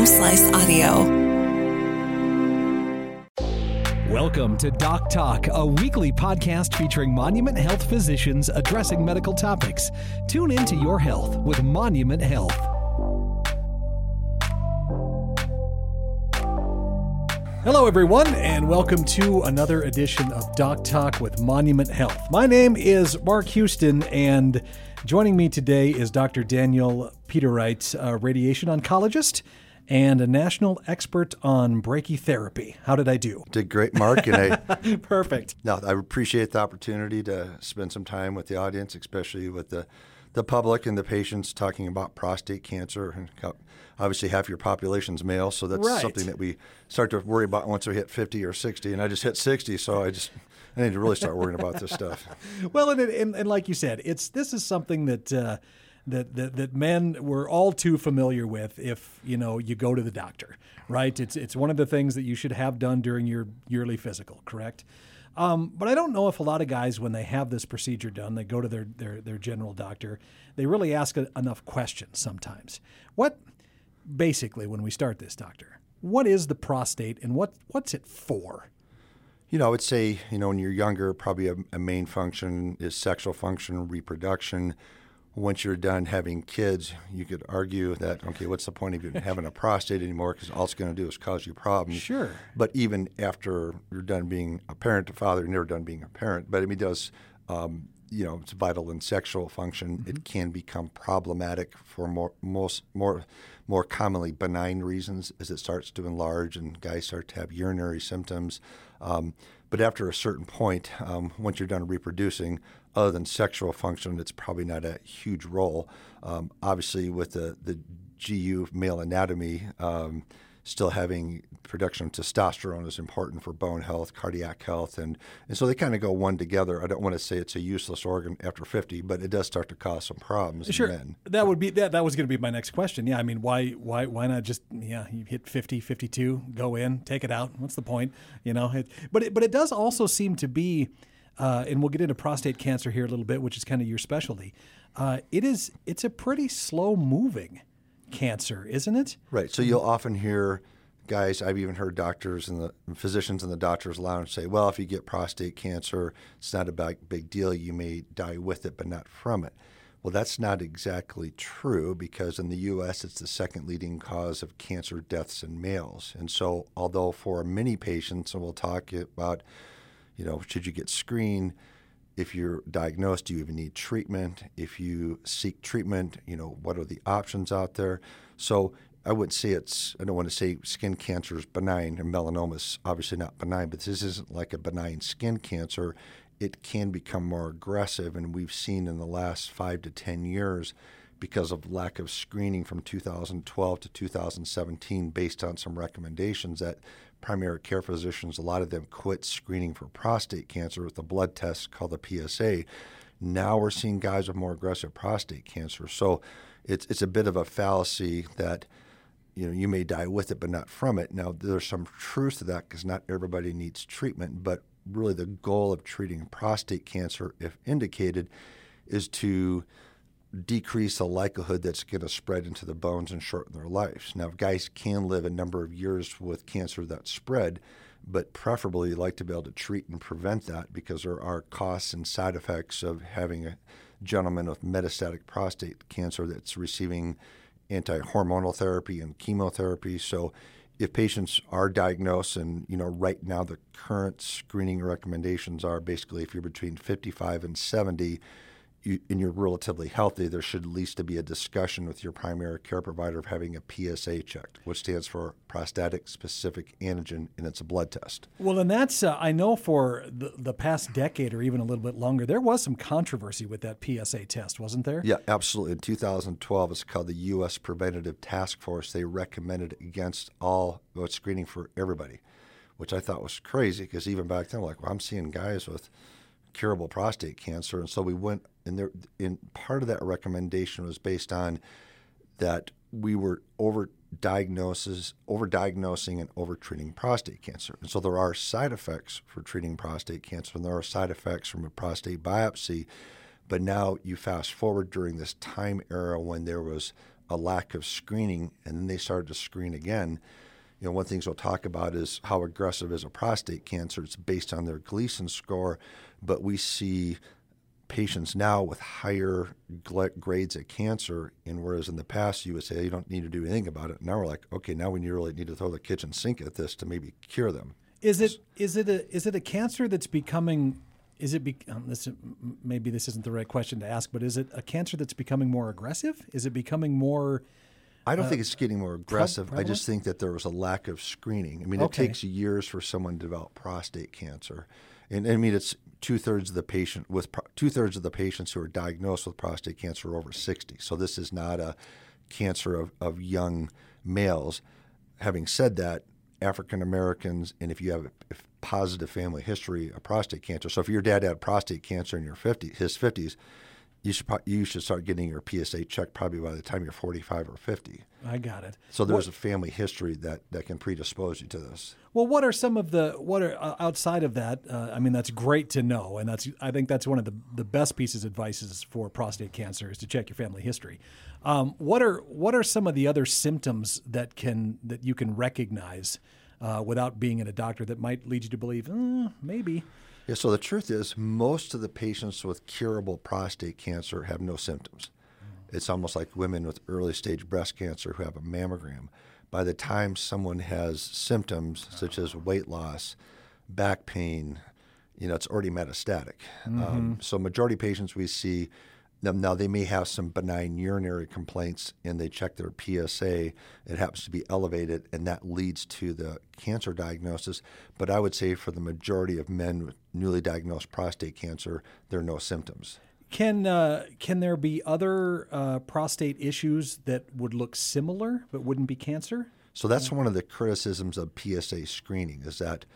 Home Slice Audio. Welcome to Doc Talk, a weekly podcast featuring Monument Health physicians addressing medical topics. Tune into your health with Monument Health. Hello, everyone, and welcome to another edition of Doc Talk with Monument Health. My name is Mark Houston, and joining me today is Dr. Daniel Petereit, a radiation oncologist and a national expert on brachytherapy. How did I do? Did great, Mark. And I Perfect. no, I appreciate the opportunity to spend some time with the audience, especially with the the public and the patients talking about prostate cancer. And obviously, half your population's male, so that's Right. something that we start to worry about once we hit 50 or 60. And I just hit 60, so I just I need to really start worrying about this stuff. Well, and, and and like you said, it's this is something that. Uh, that, that, that men were all too familiar with if you know you go to the doctor right? It's it's one of the things that you should have done during your yearly physical correct? Um, but I don't know if a lot of guys when they have this procedure done they go to their their, their general doctor they really ask a, enough questions sometimes. What basically when we start this doctor what is the prostate and what what's it for? You know, I would say, you know, when you're younger, probably a, a main function is sexual function, reproduction. Once you're done having kids, you could argue that, okay, what's the point of even having a prostate anymore? Because all it's going to do is cause you problems. Sure. But even after you're done being a parent, a father, you're never done being a parent. But I mean, it does, um, you know, it's vital in sexual function. It can become problematic for more, most, more, more commonly benign reasons as it starts to enlarge and guys start to have urinary symptoms. Um, but after a certain point, um, once you're done reproducing, other than sexual function, it's probably not a huge role. Um, obviously, with the, the GU male anatomy, um, still having production of testosterone is important for bone health, cardiac health, and, and so they kind of go one together. I don't want to say it's a useless organ after 50, but it does start to cause some problems Sure. in men. That would be that that was going to be my next question. Yeah, I mean, why why why not just yeah, you hit 50, 52, go in, take it out. What's the point? You know, it, but it, but it does also seem to be uh, and we'll get into prostate cancer here a little bit, which is kind of your specialty. Uh, it is it's a pretty slow moving cancer, isn't it? Right. So you'll often hear guys, I've even heard doctors and the physicians in the doctor's lounge say, well, if you get prostate cancer, it's not a big, big deal. You may die with it, but not from it. Well, that's not exactly true because in the U.S., it's the second leading cause of cancer deaths in males. And so, although for many patients, and we'll talk about, you know, should you get screened? If you're diagnosed, do you even need treatment? If you seek treatment, you know, what are the options out there? So I wouldn't say it's, I don't want to say skin cancer is benign and melanoma is obviously not benign, but this isn't like a benign skin cancer. It can become more aggressive, and we've seen in the last five to 10 years because of lack of screening from 2012 to 2017 based on some recommendations that primary care physicians a lot of them quit screening for prostate cancer with a blood test called the PSA now we're seeing guys with more aggressive prostate cancer. So it's it's a bit of a fallacy that you know you may die with it but not from it. Now there's some truth to that because not everybody needs treatment but really the goal of treating prostate cancer if indicated is to decrease the likelihood that's going to spread into the bones and shorten their lives. Now, guys can live a number of years with cancer that spread, but preferably you'd like to be able to treat and prevent that because there are costs and side effects of having a gentleman with metastatic prostate cancer that's receiving anti-hormonal therapy and chemotherapy. So if patients are diagnosed and you know right now the current screening recommendations are basically if you're between 55 and 70 you, and you're relatively healthy, there should at least be a discussion with your primary care provider of having a PSA checked, which stands for prostatic specific antigen, and it's a blood test. Well, and that's uh, I know for the, the past decade or even a little bit longer, there was some controversy with that PSA test, wasn't there? Yeah, absolutely. In 2012, it's called the U.S. Preventative Task Force. They recommended against all well, screening for everybody, which I thought was crazy because even back then, like, well, I'm seeing guys with curable prostate cancer, and so we went. And there, in part of that recommendation was based on that we were over diagnosis, over diagnosing and over treating prostate cancer. And so there are side effects for treating prostate cancer, and there are side effects from a prostate biopsy. But now you fast forward during this time era when there was a lack of screening, and then they started to screen again. You know, one things we'll talk about is how aggressive is a prostate cancer. It's based on their Gleason score, but we see patients now with higher grades of cancer, and whereas in the past you would say you don't need to do anything about it, now we're like, okay, now we really need to throw the kitchen sink at this to maybe cure them. Is it is it a is it a cancer that's becoming is it be, um, this, maybe this isn't the right question to ask, but is it a cancer that's becoming more aggressive? Is it becoming more? I don't uh, think it's getting more aggressive. I just think that there was a lack of screening. I mean, okay. it takes years for someone to develop prostate cancer, and, and I mean it's two thirds of the patient with two thirds of the patients who are diagnosed with prostate cancer are over sixty. So this is not a cancer of, of young males. Having said that, African Americans, and if you have a positive family history of prostate cancer, so if your dad had prostate cancer in your 50, his 50s, you should you should start getting your PSA checked probably by the time you're 45 or 50. I got it. So there's what, a family history that that can predispose you to this. Well, what are some of the what are uh, outside of that? Uh, I mean, that's great to know, and that's I think that's one of the the best pieces of advice for prostate cancer is to check your family history. Um, what are what are some of the other symptoms that can that you can recognize uh, without being in a doctor that might lead you to believe eh, maybe? Yeah, so the truth is, most of the patients with curable prostate cancer have no symptoms. Mm. It's almost like women with early stage breast cancer who have a mammogram. By the time someone has symptoms such as weight loss, back pain, you know, it's already metastatic. Mm-hmm. Um, so, majority of patients we see now they may have some benign urinary complaints and they check their PSA. It happens to be elevated, and that leads to the cancer diagnosis. But I would say for the majority of men with newly diagnosed prostate cancer, there are no symptoms. Can uh, can there be other uh, prostate issues that would look similar but wouldn't be cancer? So that's one of the criticisms of PSA screening is that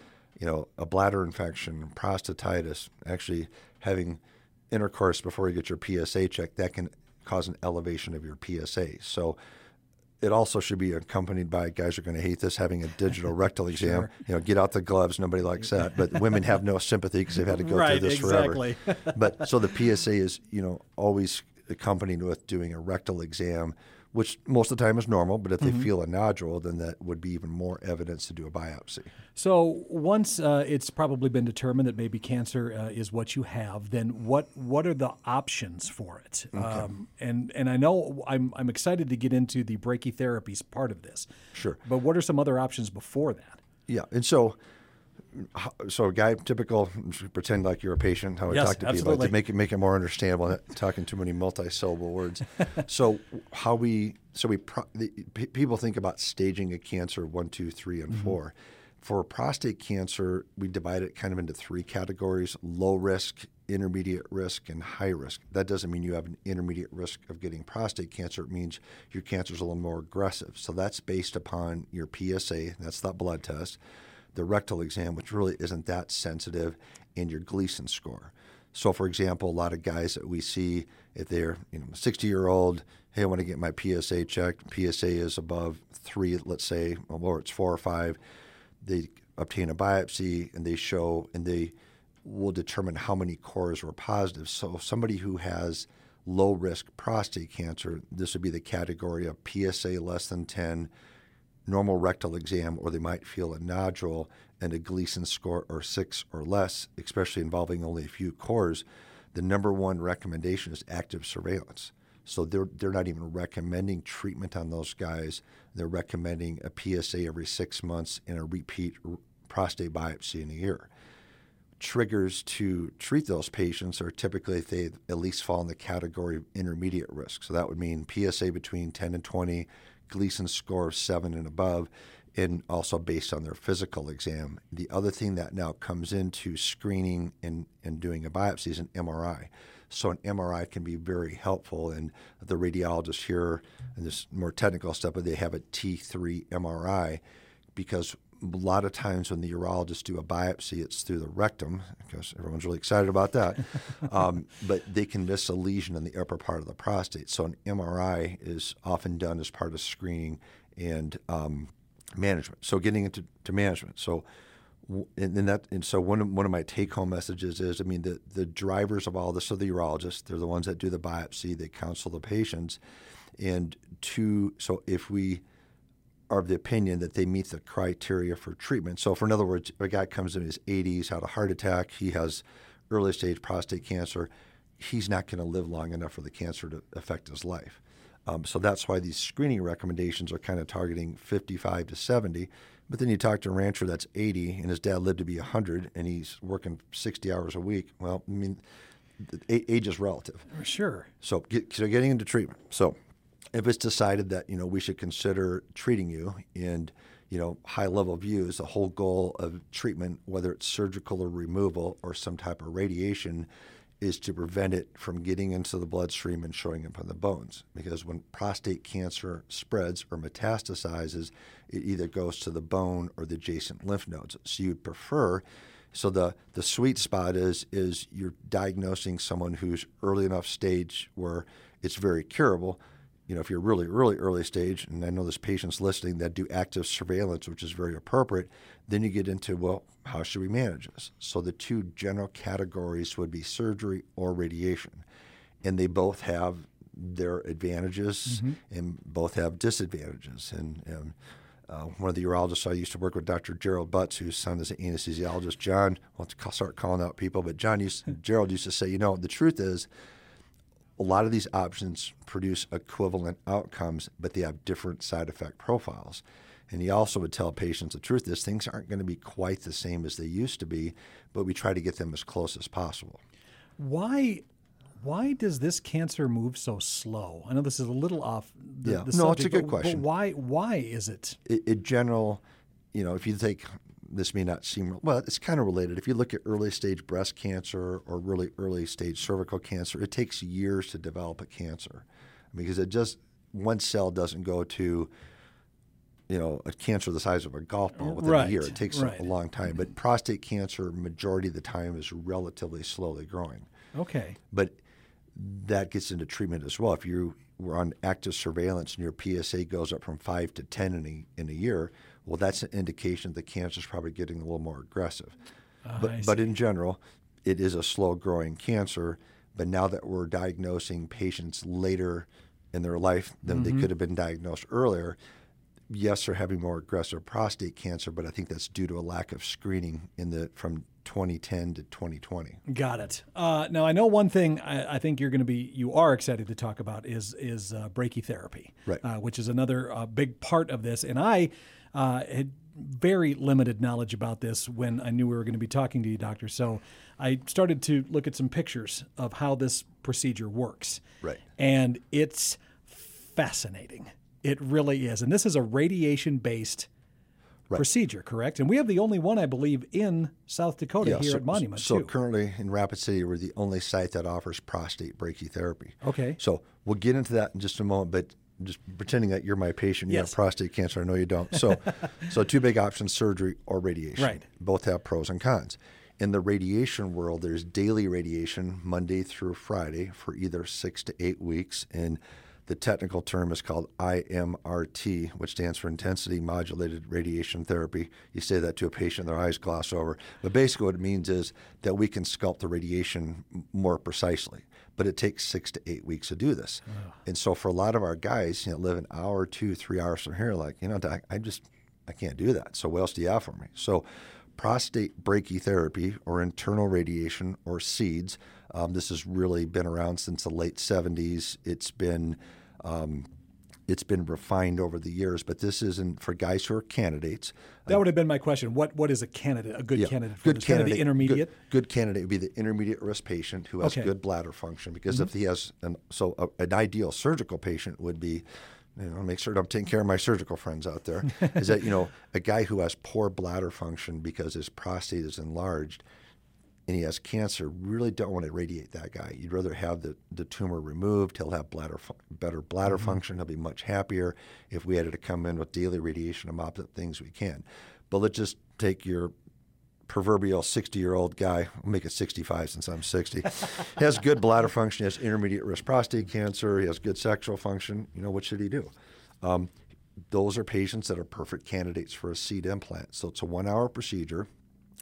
you know a bladder infection, prostatitis, actually having intercourse before you get your PSA check, that can cause an elevation of your PSA. So it also should be accompanied by guys are going to hate this having a digital rectal exam. Sure. You know, get out the gloves. Nobody likes that. But women have no sympathy because they've had to go right, through this exactly. forever. but so the PSA is you know always accompanied with doing a rectal exam which most of the time is normal, but if they mm-hmm. feel a nodule, then that would be even more evidence to do a biopsy. So once uh, it's probably been determined that maybe cancer uh, is what you have, then what what are the options for it? Okay. Um, and and I know I'm I'm excited to get into the brachytherapies part of this. Sure. But what are some other options before that? Yeah, and so so a guy typical pretend like you're a patient how I yes, talk to absolutely. people to make it make it more understandable talking too many multi-syllable words. So how we so we pro, the, p- people think about staging a cancer one two three and mm-hmm. four. For prostate cancer we divide it kind of into three categories low risk intermediate risk and high risk. That doesn't mean you have an intermediate risk of getting prostate cancer. It means your cancer is a little more aggressive. So that's based upon your psa that's that blood test the rectal exam, which really isn't that sensitive, and your Gleason score. So, for example, a lot of guys that we see, if they're you know 60 year old, hey, I want to get my PSA checked. PSA is above three, let's say, or it's four or five. They obtain a biopsy and they show, and they will determine how many cores were positive. So, somebody who has low risk prostate cancer, this would be the category of PSA less than 10 normal rectal exam, or they might feel a nodule and a Gleason score or six or less, especially involving only a few cores, the number one recommendation is active surveillance. So they're they're not even recommending treatment on those guys. They're recommending a PSA every six months and a repeat prostate biopsy in a year. Triggers to treat those patients are typically if they at least fall in the category of intermediate risk. So that would mean PSA between 10 and 20, Gleason score of seven and above, and also based on their physical exam. The other thing that now comes into screening and, and doing a biopsy is an MRI. So an MRI can be very helpful, and the radiologist here, and this more technical stuff, but they have a T3 MRI because a lot of times when the urologists do a biopsy, it's through the rectum because everyone's really excited about that. um, but they can miss a lesion in the upper part of the prostate. So an MRI is often done as part of screening and um, management. So getting into to management. So and, and that and so one of, one of my take home messages is I mean the the drivers of all this are the urologists. They're the ones that do the biopsy. They counsel the patients. And two, so if we are of the opinion that they meet the criteria for treatment. So, for in other words, a guy comes in his 80s, had a heart attack, he has early stage prostate cancer, he's not going to live long enough for the cancer to affect his life. Um, so that's why these screening recommendations are kind of targeting 55 to 70. But then you talk to a rancher that's 80 and his dad lived to be 100 and he's working 60 hours a week. Well, I mean, age is relative. Sure. So, get, so getting into treatment. So if it's decided that you know we should consider treating you and you know high level views, the whole goal of treatment, whether it's surgical or removal or some type of radiation, is to prevent it from getting into the bloodstream and showing up on the bones. Because when prostate cancer spreads or metastasizes, it either goes to the bone or the adjacent lymph nodes. So you'd prefer. So the, the sweet spot is is you're diagnosing someone who's early enough stage where it's very curable, you know, if you're really, really early stage, and I know there's patients listening that do active surveillance, which is very appropriate, then you get into, well, how should we manage this? So the two general categories would be surgery or radiation. And they both have their advantages mm-hmm. and both have disadvantages. And, and uh, one of the urologists I used to work with, Dr. Gerald Butts, whose son is an anesthesiologist, John, I'll start calling out people, but John used, Gerald used to say, you know, the truth is, a lot of these options produce equivalent outcomes, but they have different side effect profiles. And he also would tell patients the truth is things aren't going to be quite the same as they used to be, but we try to get them as close as possible. Why why does this cancer move so slow? I know this is a little off the, yeah. the no, subject, it's a good but, question. But why why is it? In general, you know, if you take this may not seem well it's kind of related. If you look at early stage breast cancer or really early stage cervical cancer it takes years to develop a cancer. Because it just one cell doesn't go to you know a cancer the size of a golf ball within right, a year. It takes right. a long time. But prostate cancer majority of the time is relatively slowly growing. Okay. But that gets into treatment as well. If you were on active surveillance and your PSA goes up from 5 to 10 in a, in a year well, that's an indication the cancer is probably getting a little more aggressive. Uh, but, but in general, it is a slow growing cancer. But now that we're diagnosing patients later in their life than mm-hmm. they could have been diagnosed earlier, yes, they're having more aggressive prostate cancer, but I think that's due to a lack of screening in the from 2010 to 2020. Got it. Uh, now I know one thing I, I think you're going to be you are excited to talk about is is uh, brachytherapy, right? Uh, which is another uh, big part of this, and I uh, had very limited knowledge about this when I knew we were going to be talking to you, doctor. So I started to look at some pictures of how this procedure works. Right. And it's fascinating. It really is. And this is a radiation based right. procedure, correct? And we have the only one, I believe, in South Dakota yeah, here so, at Monument. So too. currently in Rapid City, we're the only site that offers prostate brachytherapy. Okay. So we'll get into that in just a moment, but just pretending that you're my patient. You yes. have prostate cancer. I know you don't. So, so two big options: surgery or radiation. Right. Both have pros and cons. In the radiation world, there's daily radiation Monday through Friday for either six to eight weeks, and the technical term is called IMRT, which stands for intensity modulated radiation therapy. You say that to a patient, their eyes gloss over. But basically, what it means is that we can sculpt the radiation more precisely but it takes six to eight weeks to do this. And so for a lot of our guys, you know, live an hour, two, three hours from here, like, you know, I just, I can't do that. So what else do you have for me? So prostate brachytherapy or internal radiation or SEEDS, um, this has really been around since the late 70s. It's been um, it's been refined over the years, but this isn't for guys who are candidates. That would have been my question. What what is a candidate? A good yeah, candidate for good this? candidate, kind of the intermediate. Good, good, candidate would be the intermediate risk patient who has okay. good bladder function. Because mm-hmm. if he has an so a, an ideal surgical patient would be, you know, make sure I'm taking care of my surgical friends out there. is that you know a guy who has poor bladder function because his prostate is enlarged and he has cancer, really don't want to radiate that guy. You'd rather have the, the tumor removed. He'll have bladder fu- better bladder mm-hmm. function. He'll be much happier. If we had to come in with daily radiation and mop up things, we can. But let's just take your proverbial 60 year old guy, I'll make it 65 since I'm 60, has good bladder function, has intermediate risk prostate cancer, he has good sexual function. You know, what should he do? Um, those are patients that are perfect candidates for a seed implant. So it's a one hour procedure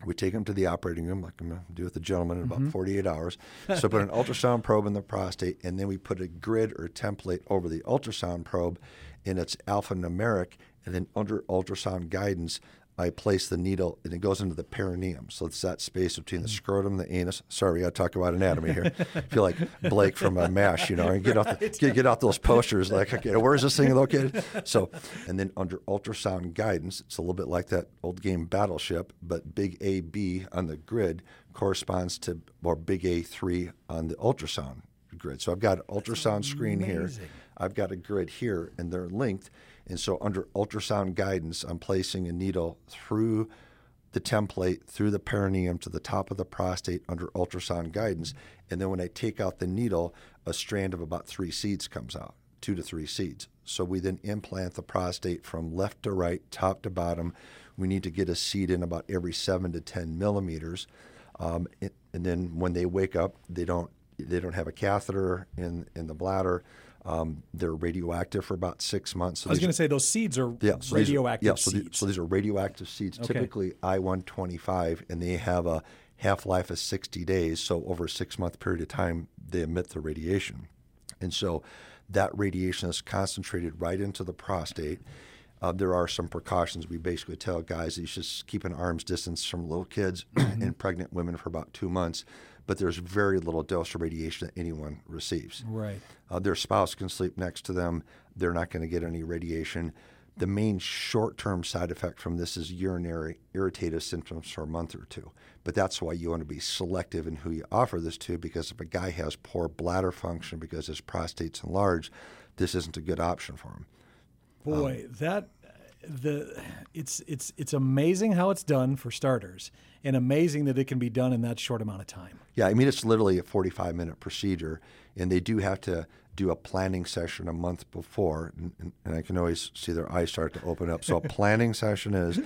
We take them to the operating room, like I'm going to do with the gentleman in about 48 hours. So put an ultrasound probe in the prostate, and then we put a grid or template over the ultrasound probe, and it's alphanumeric. And then under ultrasound guidance, I place the needle, and it goes into the perineum. So it's that space between the hmm. scrotum and the anus. Sorry, we got to talk about anatomy here. I feel like Blake from a MASH, you know, and get out the, get, get out those posters like, okay, where's this thing located? So, and then under ultrasound guidance, it's a little bit like that old game Battleship, but big AB on the grid corresponds to or big A3 on the ultrasound grid. So I've got an ultrasound screen here. I've got a grid here, and they're linked. And so, under ultrasound guidance, I'm placing a needle through the template, through the perineum to the top of the prostate under ultrasound guidance. And then, when I take out the needle, a strand of about three seeds comes out, two to three seeds. So, we then implant the prostate from left to right, top to bottom. We need to get a seed in about every seven to 10 millimeters. Um, and, and then, when they wake up, they don't they don't have a catheter in in the bladder. Um, they're radioactive for about six months. So I was going to say those seeds are yeah, so are- radioactive yeah, so, the- so these are radioactive seeds, Okay. typically I 125, and they have a half life of 60 days. So, over a six month period of time, they emit the radiation. And so, that radiation is concentrated right into the prostate. Uh, there are some precautions. We basically tell guys that you should keep an arm's distance from little kids and pregnant women for about two months. But there's very little dose of radiation that anyone receives. right. Uh, their spouse can sleep next to them. They're not going to get any radiation. The main short term side effect from this is urinary irritative symptoms for a month or two. But that's why you want to be selective in who you offer this to because if a guy has poor bladder function because his prostate's enlarged, this isn't a good option for him. Boy, that the it's it's it's amazing how it's done for starters, and amazing that it can be done in that short amount of time. Yeah, I mean, it's literally a 45 minute procedure, and they do have to do a planning session a month before. And, and, I can always see their eyes start to open up. So, a planning session is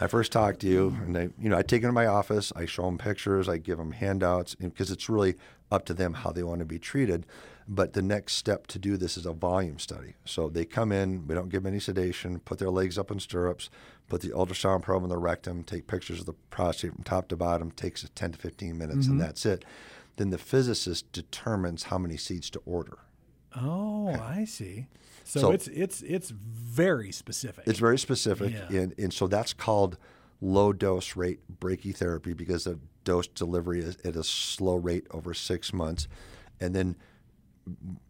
I first talk to you, and they, you know, I take them to my office, I show them pictures, I give them handouts, because it's really up to them how they want to be treated. But the next step to do this is a volume study. So they come in, we don't give them any sedation, put their legs up in stirrups, put the ultrasound probe in the rectum, take pictures of the prostate from top to bottom, takes 10 to 15 minutes, and mm-hmm. that's it. Then the physicist determines how many seeds to order. Oh, I see. So, So- it's it's it's very specific. It's very specific, Yeah. and, and so that's called low dose rate brachytherapy because the dose delivery is at a slow rate over six months. And then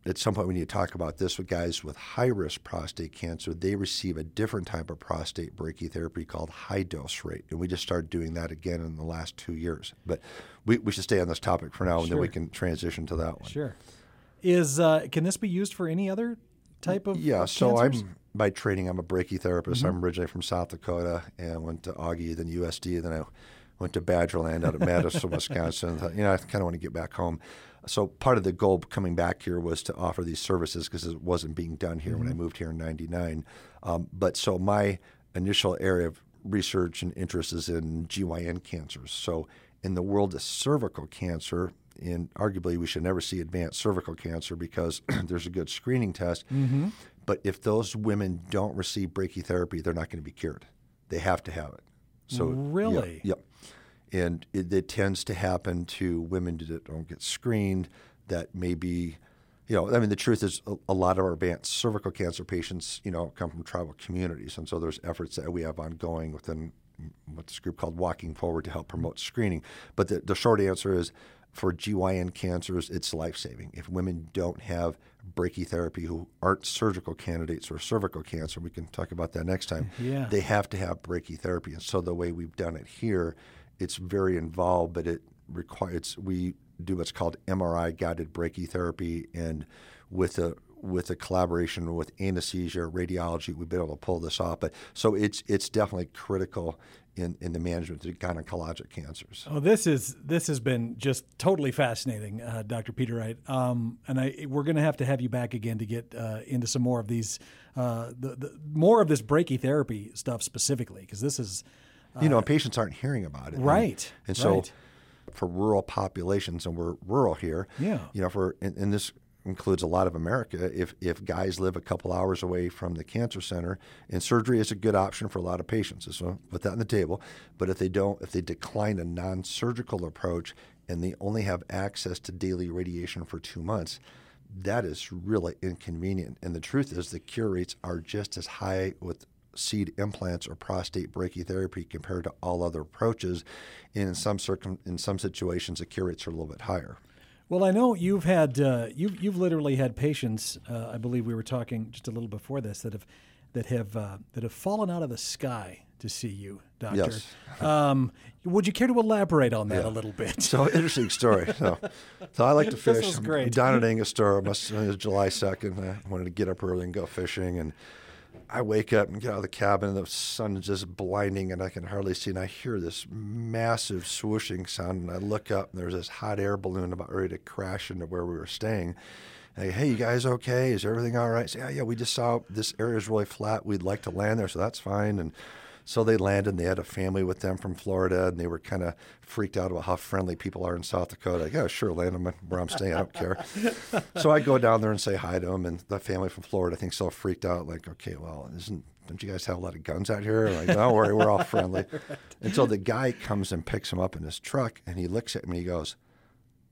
at some point, we need to talk about this with guys with high risk prostate cancer. They receive a different type of prostate brachytherapy called high dose rate. And we just started doing that again in the last two years. But we, we should stay on this topic for now, and then we can transition to that one. sure. Is uh, can this be used for any other type of Yeah, of so cancers? I'm by training I'm a brachytherapist. I'm originally from South Dakota and went to Augie, then USD, then I went to Badgerland out of Madison, Wisconsin. Thought, you know, I kind of want to get back home. So part of the goal coming back here was to offer these services because it wasn't being done here when I moved here in '99. Um, but so my initial area of research and interest is in GYN cancers. So in the world of cervical cancer, and arguably we should never see advanced cervical cancer because there's a good screening test. But if those women don't receive brachytherapy, they're not going to be cured. They have to have it. So yeah, Really? Yep. And it, it tends to happen to women that don't get screened. That may be, you know, I mean, the truth is a, a lot of our advanced cervical cancer patients, you know, come from tribal communities, and so there's efforts that we have ongoing within what's this group called Walking Forward to help promote screening. But the, the short answer is for GYN cancers, it's life saving. If women don't have brachytherapy who aren't surgical candidates for cervical cancer, we can talk about that next time. Yeah. They have to have brachytherapy. And so the way we've done it here, it's very involved, but it requires we do what's called MRI guided brachytherapy and with a with a collaboration with anesthesia, radiology, we've been able to pull this off. But so it's it's definitely critical in, in the management of gynecologic cancers. Oh, this is this has been just totally fascinating, uh, Dr. Petereit. Um, and I we're going to have to have you back again to get uh, into some more of these, uh, the, the more of this brachytherapy stuff specifically, because this is you know, patients aren't hearing about it. And- Right, And, so right. for rural populations, and we're rural here, Yeah. you know, for in, in this includes a lot of America, if, if guys live a couple hours away from the cancer center, and surgery is a good option for a lot of patients. So put that on the table. But if they don't, if they decline a non surgical approach and they only have access to daily radiation for two months, that is really inconvenient. And the truth is, the cure rates are just as high with seed implants or prostate brachytherapy compared to all other approaches. In some circum- in some situations, the cure rates are a little bit higher. Well, I know you've had uh, you've you've literally had patients. Uh, I believe we were talking just a little before this that have that have uh, that have fallen out of the sky to see you, doctor. Yes. Um, would you care to elaborate on that Yeah. a little bit? So interesting story. So, so I like to This fish. is I'm great. down at Angostura. Must, it was July second. I wanted to get up early and go fishing, and I wake up and get out of the cabin, and the sun is just blinding, and I can hardly see. And I hear this massive swooshing sound, and I look up, and there's this hot air balloon about ready to crash into where we were staying. And I hey, you guys okay? Is everything all right? Say, yeah, yeah. We just saw this area is really flat. We'd like to land there, so that's fine. And so they landed, and they had a family with them from Florida, and they were kind of freaked out about how friendly people are in South Dakota. Like, yeah, sure, land them where I'm staying. I don't care. so I go down there and say hi to them, and the family from Florida, I think, so freaked out. Like, okay, well, isn't don't you guys have a lot of guns out here? Like, don't worry, we're all friendly. Until the guy comes and picks him up in his truck, and he looks at me, and he goes,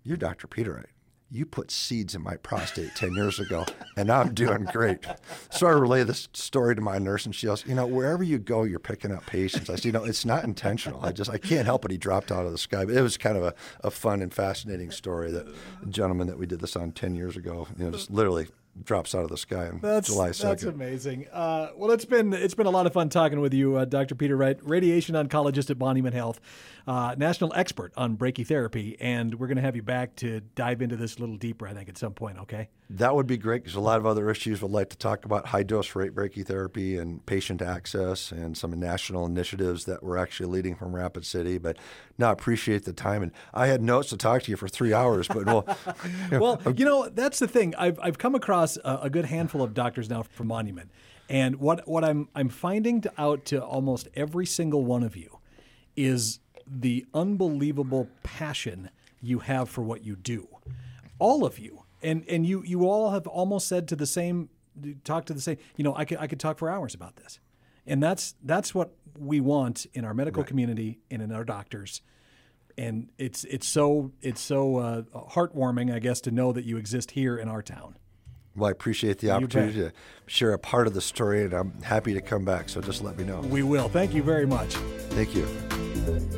"You're Dr. Peter, right?" You put seeds in my prostate 10 years ago, and I'm doing great. So I relay this story to my nurse, and she goes, You know, wherever you go, you're picking up patients. I said, You know, it's not intentional. I just, I can't help it. He dropped out of the sky. But it was kind of a, a fun and fascinating story that gentleman that we did this on 10 years ago, you know, just literally drops out of the sky on That's July 2nd. that's amazing. Uh, well, it's been it's been a lot of fun talking with you, uh, Dr. Petereit, radiation oncologist at Monument Health, uh, national expert on brachytherapy, and we're going to have you back to dive into this a little deeper. I think at some point. Okay. That would be great because a lot of other issues we'd like to talk about high dose rate brachytherapy and patient access and some national initiatives that we're actually leading from Rapid City. But no, I appreciate the time. And I had notes to talk to you for three hours, but well, Well, you know that's the thing. I've I've come across a, a good handful of doctors now from Monument, and what what I'm I'm finding out to almost every single one of you is the unbelievable passion you have for what you do. All of you, and and you you all have almost said to the same talk to the same. You know, I could I could talk for hours about this, and that's that's what we want in our medical community and in our doctors and it's it's so it's so uh, heartwarming, I guess, to know that you exist here in our town. well, I appreciate the opportunity to share a part of the story, and I'm happy to come back. So just let me know. We will. Thank you very much. Thank you.